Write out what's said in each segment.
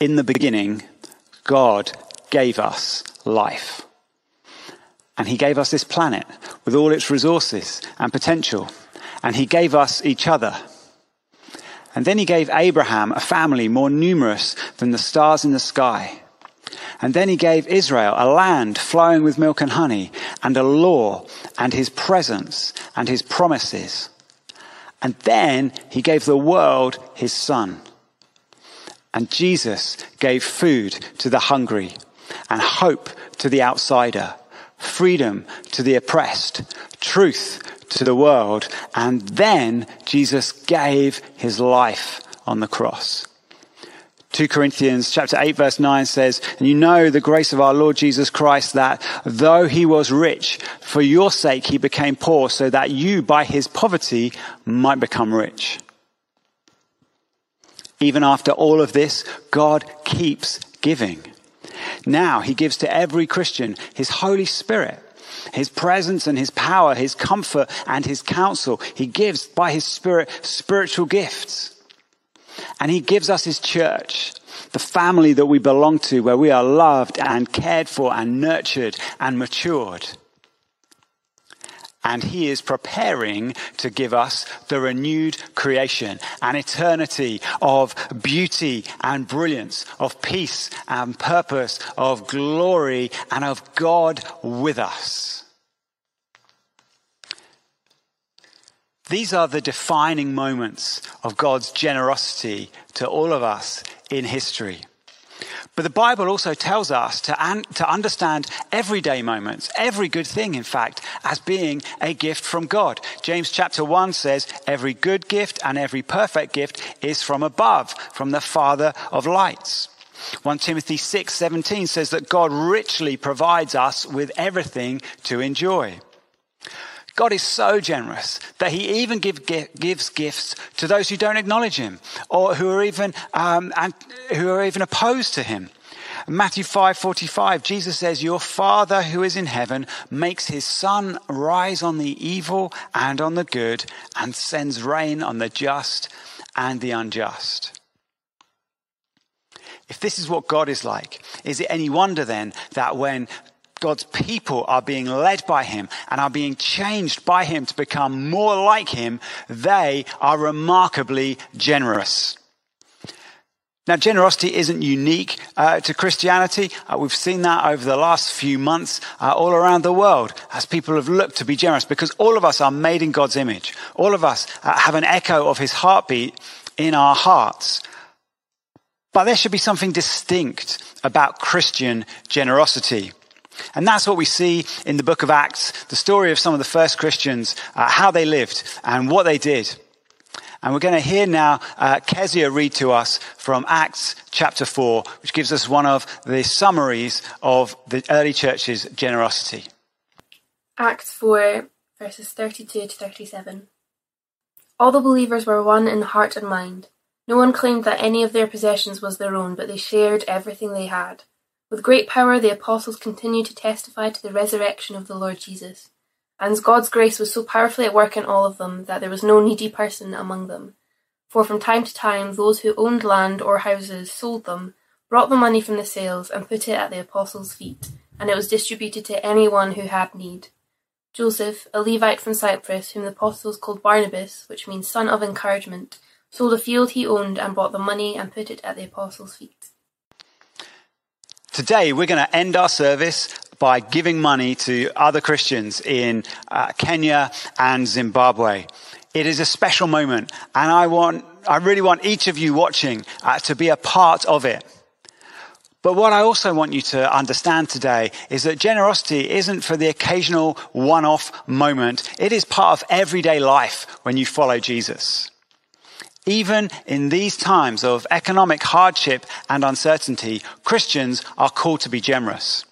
In the beginning, God gave us life. And he gave us this planet with all its resources and potential. And he gave us each other. And then he gave Abraham a family more numerous than the stars in the sky. And then he gave Israel a land flowing with milk and honey and a law and his presence and his promises. And then he gave the world his son. And Jesus gave food to the hungry and hope to the outsider freedom to the oppressed, truth to the world, and then Jesus gave his life on the cross. 2 Corinthians chapter 8 verse 9 says, And you know the grace of our Lord Jesus Christ that though he was rich, for your sake he became poor so that you by his poverty might become rich. Even after all of this, God keeps giving. Now he gives to every Christian his Holy Spirit, his presence and his power, his comfort and his counsel. He gives by his Spirit spiritual gifts. And he gives us his church, the family that we belong to, where we are loved and cared for and nurtured and matured. And he is preparing to give us the renewed creation, an eternity of beauty and brilliance, of peace and purpose, of glory and of God with us. These are the defining moments of God's generosity to all of us in history. But the Bible also tells us to, un- to understand everyday moments, every good thing, in fact, as being a gift from God. James chapter 1 says, Every good gift and every perfect gift is from above, from the Father of lights. 1 Timothy 6 17 says that God richly provides us with everything to enjoy. God is so generous that he even give, gives gifts to those who don't acknowledge him or who are even, um, and who are even opposed to him. Matthew 5:45 Jesus says your father who is in heaven makes his sun rise on the evil and on the good and sends rain on the just and the unjust. If this is what God is like, is it any wonder then that when God's people are being led by him and are being changed by him to become more like him, they are remarkably generous. Now, generosity isn't unique uh, to Christianity. Uh, we've seen that over the last few months uh, all around the world as people have looked to be generous because all of us are made in God's image. All of us uh, have an echo of his heartbeat in our hearts. But there should be something distinct about Christian generosity. And that's what we see in the book of Acts, the story of some of the first Christians, uh, how they lived and what they did. And we're going to hear now uh, Kezia read to us from Acts chapter 4, which gives us one of the summaries of the early church's generosity. Acts 4, verses 32 to 37. All the believers were one in heart and mind. No one claimed that any of their possessions was their own, but they shared everything they had. With great power the apostles continued to testify to the resurrection of the Lord Jesus. And God's grace was so powerfully at work in all of them that there was no needy person among them. For from time to time those who owned land or houses sold them, brought the money from the sales, and put it at the apostles' feet, and it was distributed to any one who had need. Joseph, a Levite from Cyprus, whom the apostles called Barnabas, which means son of encouragement, sold a field he owned and bought the money and put it at the apostles' feet. Today, we're going to end our service by giving money to other Christians in uh, Kenya and Zimbabwe. It is a special moment, and I want, I really want each of you watching uh, to be a part of it. But what I also want you to understand today is that generosity isn't for the occasional one-off moment. It is part of everyday life when you follow Jesus. Even in these times of economic hardship and uncertainty, Christians are called to be generous.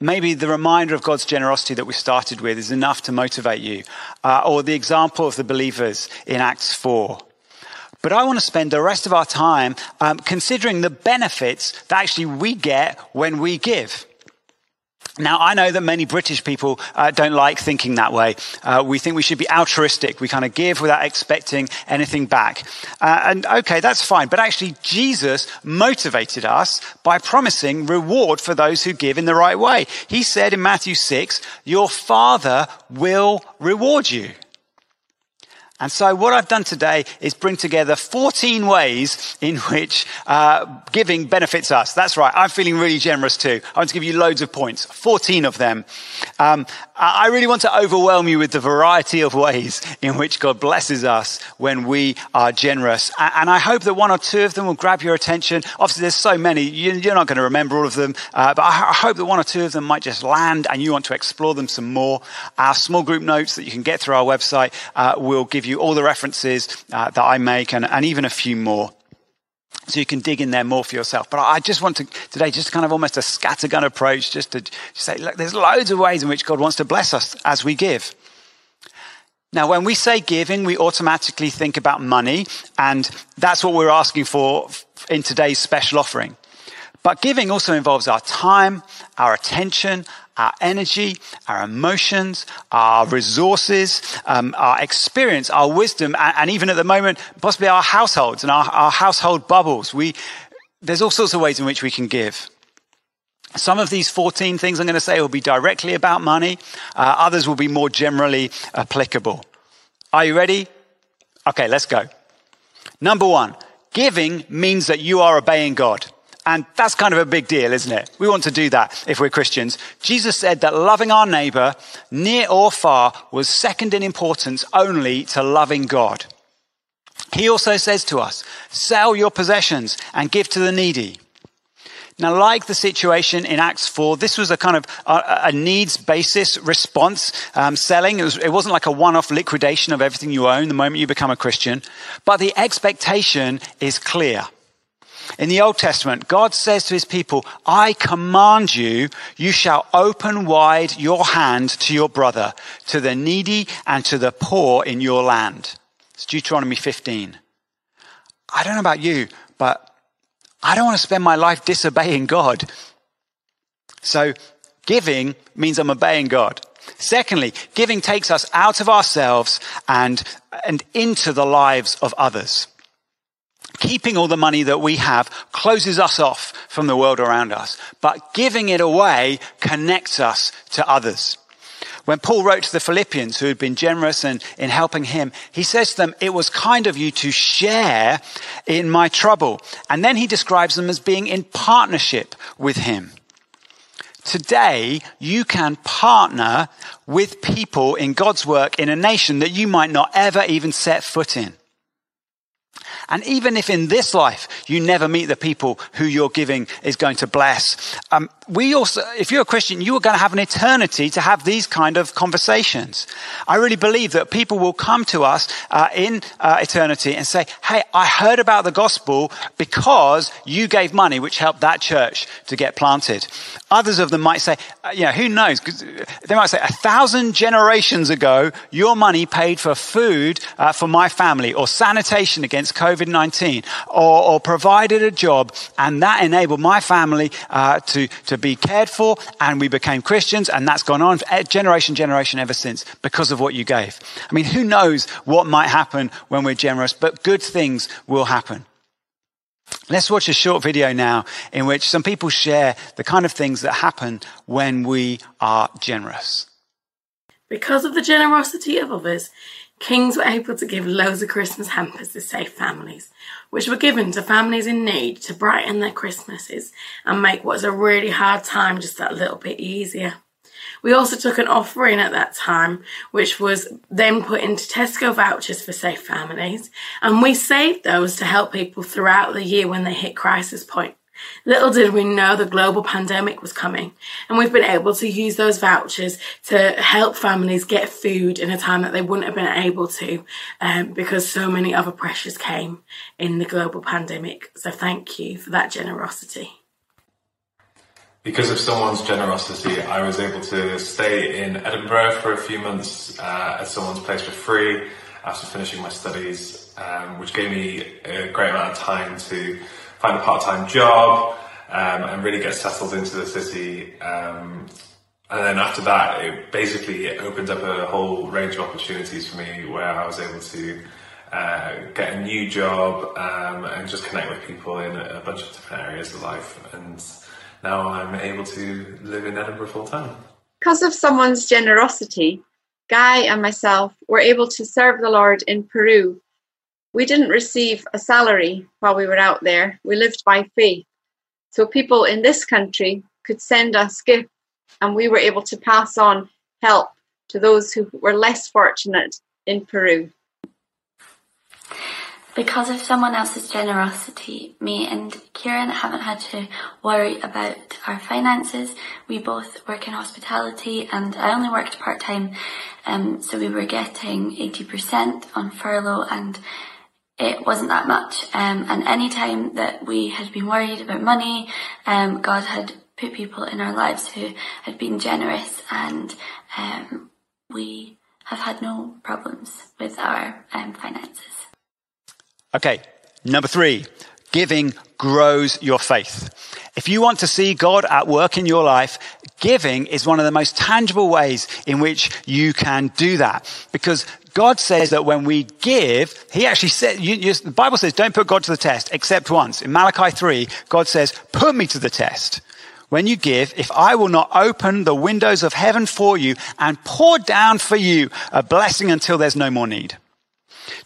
Maybe the reminder of God's generosity that we started with is enough to motivate you, uh, or the example of the believers in Acts 4. But I want to spend the rest of our time um, considering the benefits that actually we get when we give. Now, I know that many British people uh, don't like thinking that way. Uh, we think we should be altruistic. We kind of give without expecting anything back. Uh, and okay, that's fine. But actually, Jesus motivated us by promising reward for those who give in the right way. He said in Matthew 6, your father will reward you. And so what I've done today is bring together 14 ways in which uh, giving benefits us. That's right. I'm feeling really generous too. I want to give you loads of points, 14 of them. Um, I really want to overwhelm you with the variety of ways in which God blesses us when we are generous. And I hope that one or two of them will grab your attention. Obviously, there's so many, you're not going to remember all of them, uh, but I hope that one or two of them might just land and you want to explore them some more. Our small group notes that you can get through our website uh, will give you all the references uh, that I make and, and even a few more so you can dig in there more for yourself. But I just want to today, just kind of almost a scattergun approach, just to say, look, there's loads of ways in which God wants to bless us as we give. Now, when we say giving, we automatically think about money, and that's what we're asking for in today's special offering. But giving also involves our time, our attention, our energy, our emotions, our resources, um, our experience, our wisdom, and, and, even at the moment, possibly our households and our, our household bubbles. We, there's all sorts of ways in which we can give. Some of these 14 things I'm going to say will be directly about money. Uh, others will be more generally applicable. Are you ready? Okay, let's go. Number one, giving means that you are obeying God. And that's kind of a big deal, isn't it? We want to do that if we're Christians. Jesus said that loving our neighbor, near or far, was second in importance only to loving God. He also says to us, sell your possessions and give to the needy. Now, like the situation in Acts 4, this was a kind of a, a needs basis response um, selling. It, was, it wasn't like a one off liquidation of everything you own the moment you become a Christian, but the expectation is clear. In the Old Testament, God says to his people, I command you, you shall open wide your hand to your brother, to the needy and to the poor in your land. It's Deuteronomy 15. I don't know about you, but I don't want to spend my life disobeying God. So giving means I'm obeying God. Secondly, giving takes us out of ourselves and, and into the lives of others keeping all the money that we have closes us off from the world around us, but giving it away connects us to others. When Paul wrote to the Philippians who had been generous in, in helping him, he says to them, it was kind of you to share in my trouble. And then he describes them as being in partnership with him. Today, you can partner with people in God's work in a nation that you might not ever even set foot in. And even if in this life you never meet the people who your giving is going to bless, um, we also, if you're a Christian, you are going to have an eternity to have these kind of conversations. I really believe that people will come to us uh, in uh, eternity and say, "Hey, I heard about the gospel because you gave money, which helped that church to get planted." Others of them might say, uh, "You know, who knows?" They might say, "A thousand generations ago, your money paid for food uh, for my family, or sanitation against COVID nineteen, or, or, provided a job, and that enabled my family uh, to to." to be cared for, and we became Christians, and that's gone on generation, generation ever since because of what you gave. I mean, who knows what might happen when we're generous, but good things will happen. Let's watch a short video now in which some people share the kind of things that happen when we are generous. Because of the generosity of others, Kings were able to give loads of Christmas hampers to save families, which were given to families in need to brighten their Christmases and make what was a really hard time just that little bit easier. We also took an offering at that time, which was then put into Tesco vouchers for safe families, and we saved those to help people throughout the year when they hit crisis point. Little did we know the global pandemic was coming, and we've been able to use those vouchers to help families get food in a time that they wouldn't have been able to um, because so many other pressures came in the global pandemic. So, thank you for that generosity. Because of someone's generosity, I was able to stay in Edinburgh for a few months uh, at someone's place for free after finishing my studies, um, which gave me a great amount of time to find a part-time job um, and really get settled into the city um, and then after that, it basically it opened up a whole range of opportunities for me where I was able to uh, get a new job um, and just connect with people in a, a bunch of different areas of life. And now I'm able to live in Edinburgh full time. Because of someone's generosity, Guy and myself were able to serve the Lord in Peru. We didn't receive a salary while we were out there. We lived by faith. So people in this country could send us gifts and we were able to pass on help to those who were less fortunate in Peru. Because of someone else's generosity, me and Kieran haven't had to worry about our finances. We both work in hospitality and I only worked part time, um, so we were getting 80% on furlough and it wasn't that much. Um, and any time that we had been worried about money, um, God had put people in our lives who had been generous and um, we have had no problems with our um, finances. Okay, number three, giving grows your faith. If you want to see God at work in your life, giving is one of the most tangible ways in which you can do that. Because God says that when we give, He actually said, you, you, the Bible says, don't put God to the test except once. In Malachi 3, God says, put me to the test. When you give, if I will not open the windows of heaven for you and pour down for you a blessing until there's no more need.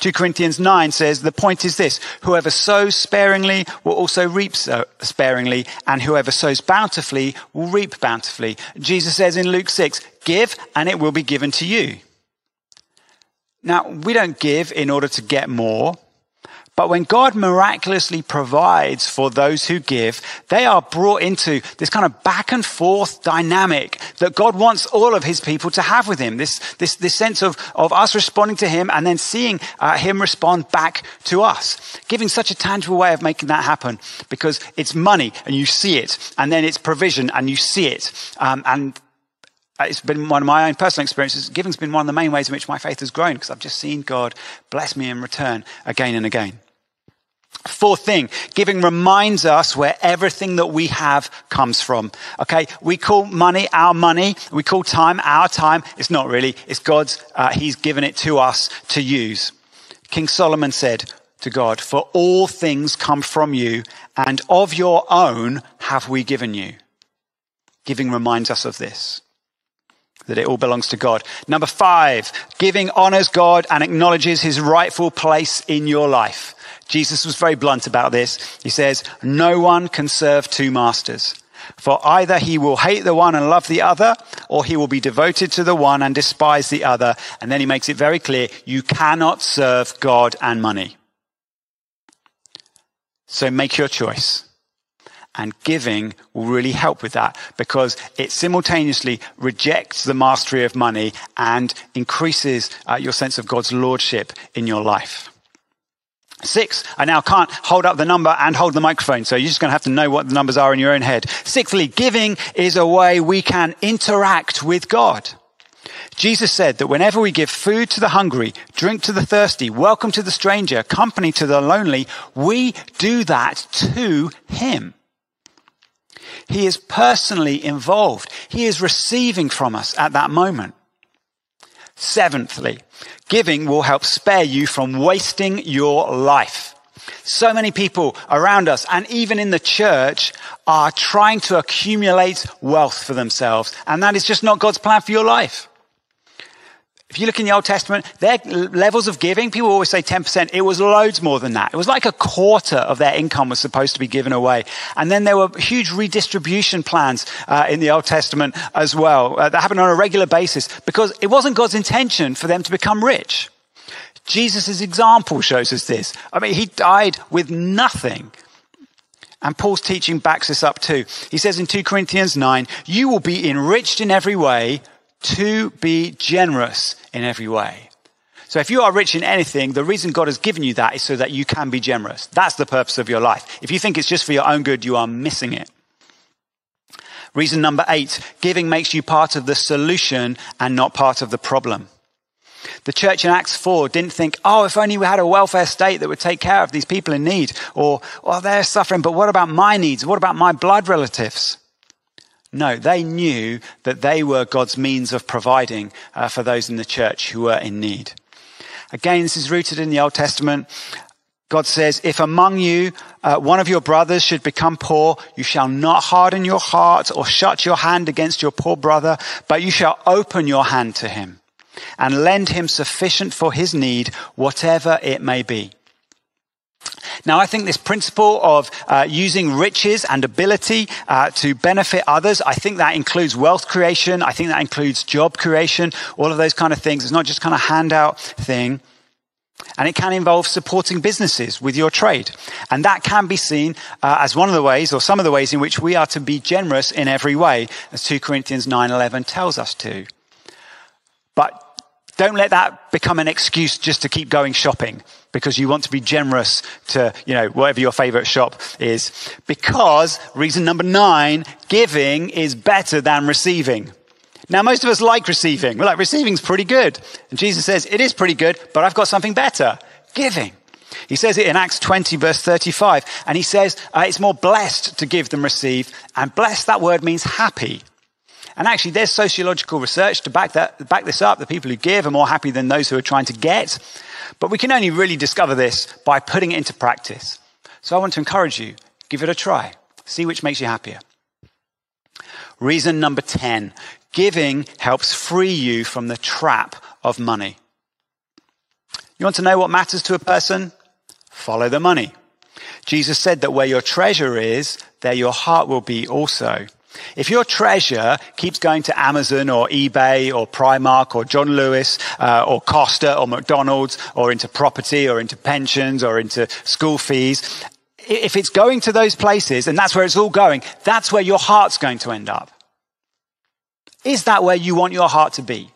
2 Corinthians 9 says the point is this whoever sows sparingly will also reap sparingly, and whoever sows bountifully will reap bountifully. Jesus says in Luke 6, give and it will be given to you. Now, we don't give in order to get more. But when God miraculously provides for those who give, they are brought into this kind of back and forth dynamic that God wants all of his people to have with him. This, this, this sense of, of us responding to him and then seeing uh, him respond back to us. Giving such a tangible way of making that happen because it's money and you see it and then it's provision and you see it. Um, and it's been one of my own personal experiences. Giving's been one of the main ways in which my faith has grown because I've just seen God bless me in return again and again. Fourth thing, giving reminds us where everything that we have comes from. Okay, we call money our money. We call time our time. It's not really. It's God's. Uh, he's given it to us to use. King Solomon said to God, "For all things come from you, and of your own have we given you." Giving reminds us of this. That it all belongs to God. Number five, giving honors God and acknowledges his rightful place in your life. Jesus was very blunt about this. He says, no one can serve two masters. For either he will hate the one and love the other, or he will be devoted to the one and despise the other. And then he makes it very clear, you cannot serve God and money. So make your choice. And giving will really help with that because it simultaneously rejects the mastery of money and increases uh, your sense of God's lordship in your life. Six, I now can't hold up the number and hold the microphone, so you're just going to have to know what the numbers are in your own head. Sixthly, giving is a way we can interact with God. Jesus said that whenever we give food to the hungry, drink to the thirsty, welcome to the stranger, company to the lonely, we do that to Him. He is personally involved. He is receiving from us at that moment. Seventhly, giving will help spare you from wasting your life. So many people around us and even in the church are trying to accumulate wealth for themselves. And that is just not God's plan for your life. If you look in the Old Testament, their levels of giving, people always say 10%. It was loads more than that. It was like a quarter of their income was supposed to be given away. And then there were huge redistribution plans uh, in the Old Testament as well uh, that happened on a regular basis because it wasn't God's intention for them to become rich. Jesus' example shows us this. I mean, he died with nothing. And Paul's teaching backs this up too. He says in 2 Corinthians 9, you will be enriched in every way to be generous in every way. So if you are rich in anything, the reason God has given you that is so that you can be generous. That's the purpose of your life. If you think it's just for your own good, you are missing it. Reason number eight, giving makes you part of the solution and not part of the problem. The church in Acts 4 didn't think, oh, if only we had a welfare state that would take care of these people in need, or, oh, they're suffering, but what about my needs? What about my blood relatives? No, they knew that they were God's means of providing uh, for those in the church who were in need. Again, this is rooted in the Old Testament. God says, if among you uh, one of your brothers should become poor, you shall not harden your heart or shut your hand against your poor brother, but you shall open your hand to him and lend him sufficient for his need, whatever it may be. Now, I think this principle of uh, using riches and ability uh, to benefit others, I think that includes wealth creation. I think that includes job creation, all of those kind of things. It's not just kind of handout thing. And it can involve supporting businesses with your trade. And that can be seen uh, as one of the ways, or some of the ways in which we are to be generous in every way, as 2 Corinthians 9.11 tells us to. Don't let that become an excuse just to keep going shopping because you want to be generous to, you know, whatever your favorite shop is. Because reason number nine, giving is better than receiving. Now, most of us like receiving. We're like, receiving's pretty good. And Jesus says, it is pretty good, but I've got something better. Giving. He says it in Acts 20 verse 35. And he says, uh, it's more blessed to give than receive. And blessed, that word means happy. And actually, there's sociological research to back, that, back this up. The people who give are more happy than those who are trying to get. But we can only really discover this by putting it into practice. So I want to encourage you, give it a try. See which makes you happier. Reason number 10. Giving helps free you from the trap of money. You want to know what matters to a person? Follow the money. Jesus said that where your treasure is, there your heart will be also. If your treasure keeps going to Amazon or eBay or Primark or John Lewis uh, or Costa or McDonald's or into property or into pensions or into school fees, if it's going to those places and that's where it's all going, that's where your heart's going to end up. Is that where you want your heart to be?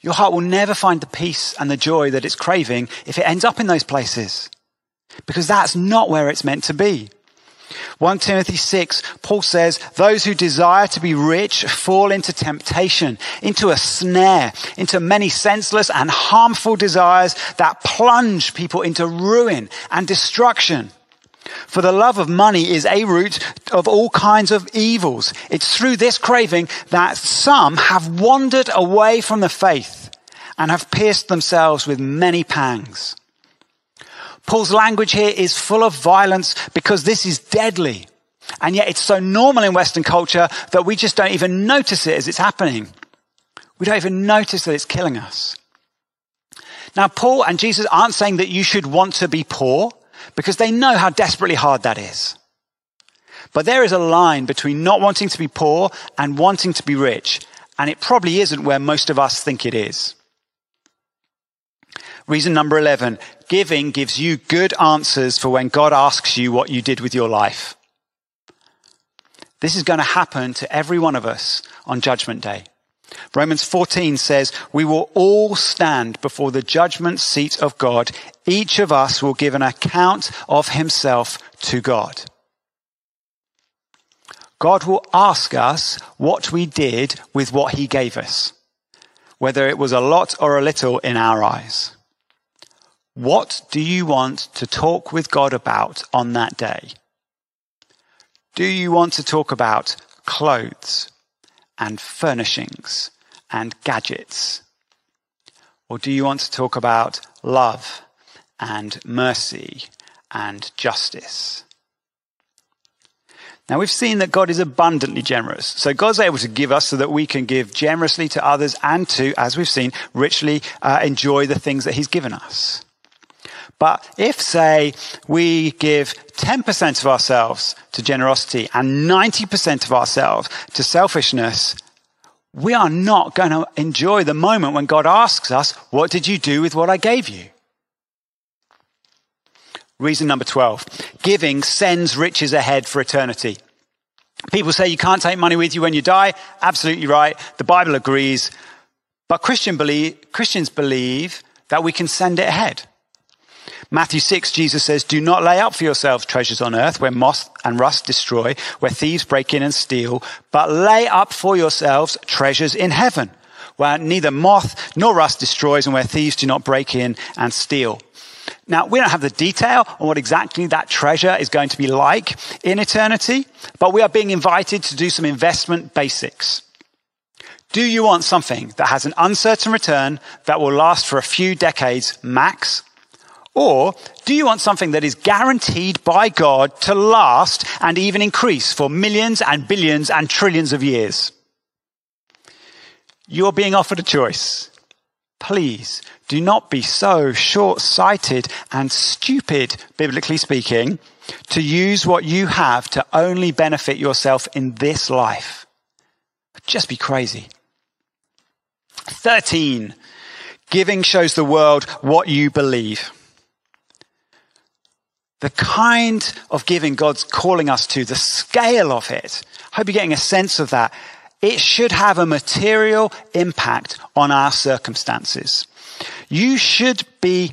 Your heart will never find the peace and the joy that it's craving if it ends up in those places. Because that's not where it's meant to be. 1 Timothy 6, Paul says, those who desire to be rich fall into temptation, into a snare, into many senseless and harmful desires that plunge people into ruin and destruction. For the love of money is a root of all kinds of evils. It's through this craving that some have wandered away from the faith and have pierced themselves with many pangs. Paul's language here is full of violence because this is deadly. And yet it's so normal in Western culture that we just don't even notice it as it's happening. We don't even notice that it's killing us. Now, Paul and Jesus aren't saying that you should want to be poor because they know how desperately hard that is. But there is a line between not wanting to be poor and wanting to be rich. And it probably isn't where most of us think it is. Reason number 11, giving gives you good answers for when God asks you what you did with your life. This is going to happen to every one of us on judgment day. Romans 14 says, we will all stand before the judgment seat of God. Each of us will give an account of himself to God. God will ask us what we did with what he gave us, whether it was a lot or a little in our eyes. What do you want to talk with God about on that day? Do you want to talk about clothes and furnishings and gadgets? Or do you want to talk about love and mercy and justice? Now we've seen that God is abundantly generous. So God's able to give us so that we can give generously to others and to, as we've seen, richly uh, enjoy the things that he's given us. But if, say, we give 10% of ourselves to generosity and 90% of ourselves to selfishness, we are not going to enjoy the moment when God asks us, What did you do with what I gave you? Reason number 12 giving sends riches ahead for eternity. People say you can't take money with you when you die. Absolutely right. The Bible agrees. But Christian believe, Christians believe that we can send it ahead. Matthew 6, Jesus says, Do not lay up for yourselves treasures on earth where moth and rust destroy, where thieves break in and steal, but lay up for yourselves treasures in heaven where neither moth nor rust destroys and where thieves do not break in and steal. Now, we don't have the detail on what exactly that treasure is going to be like in eternity, but we are being invited to do some investment basics. Do you want something that has an uncertain return that will last for a few decades max? Or do you want something that is guaranteed by God to last and even increase for millions and billions and trillions of years? You're being offered a choice. Please do not be so short sighted and stupid, biblically speaking, to use what you have to only benefit yourself in this life. Just be crazy. 13. Giving shows the world what you believe. The kind of giving God's calling us to, the scale of it, I hope you're getting a sense of that. It should have a material impact on our circumstances. You should be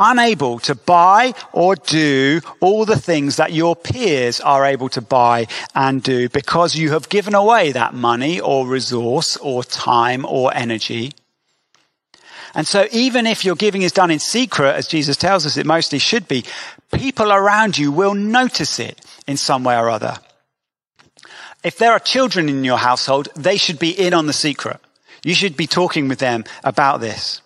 unable to buy or do all the things that your peers are able to buy and do because you have given away that money or resource or time or energy. And so even if your giving is done in secret, as Jesus tells us it mostly should be, people around you will notice it in some way or other. If there are children in your household, they should be in on the secret. You should be talking with them about this.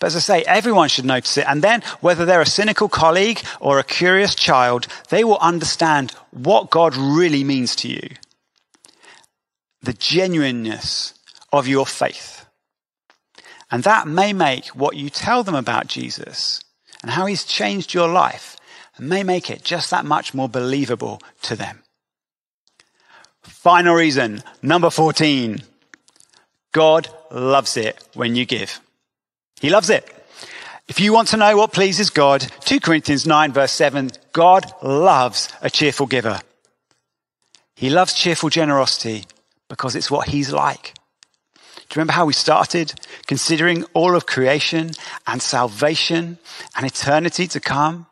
But as I say, everyone should notice it. And then, whether they're a cynical colleague or a curious child, they will understand what God really means to you. The genuineness of your faith. And that may make what you tell them about Jesus and how he's changed your life may make it just that much more believable to them. Final reason, number 14. God loves it when you give. He loves it. If you want to know what pleases God, 2 Corinthians 9 verse 7, God loves a cheerful giver. He loves cheerful generosity because it's what he's like. Do you remember how we started? Considering all of creation and salvation and eternity to come.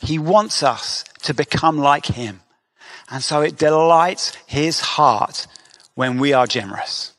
He wants us to become like him. And so it delights his heart when we are generous.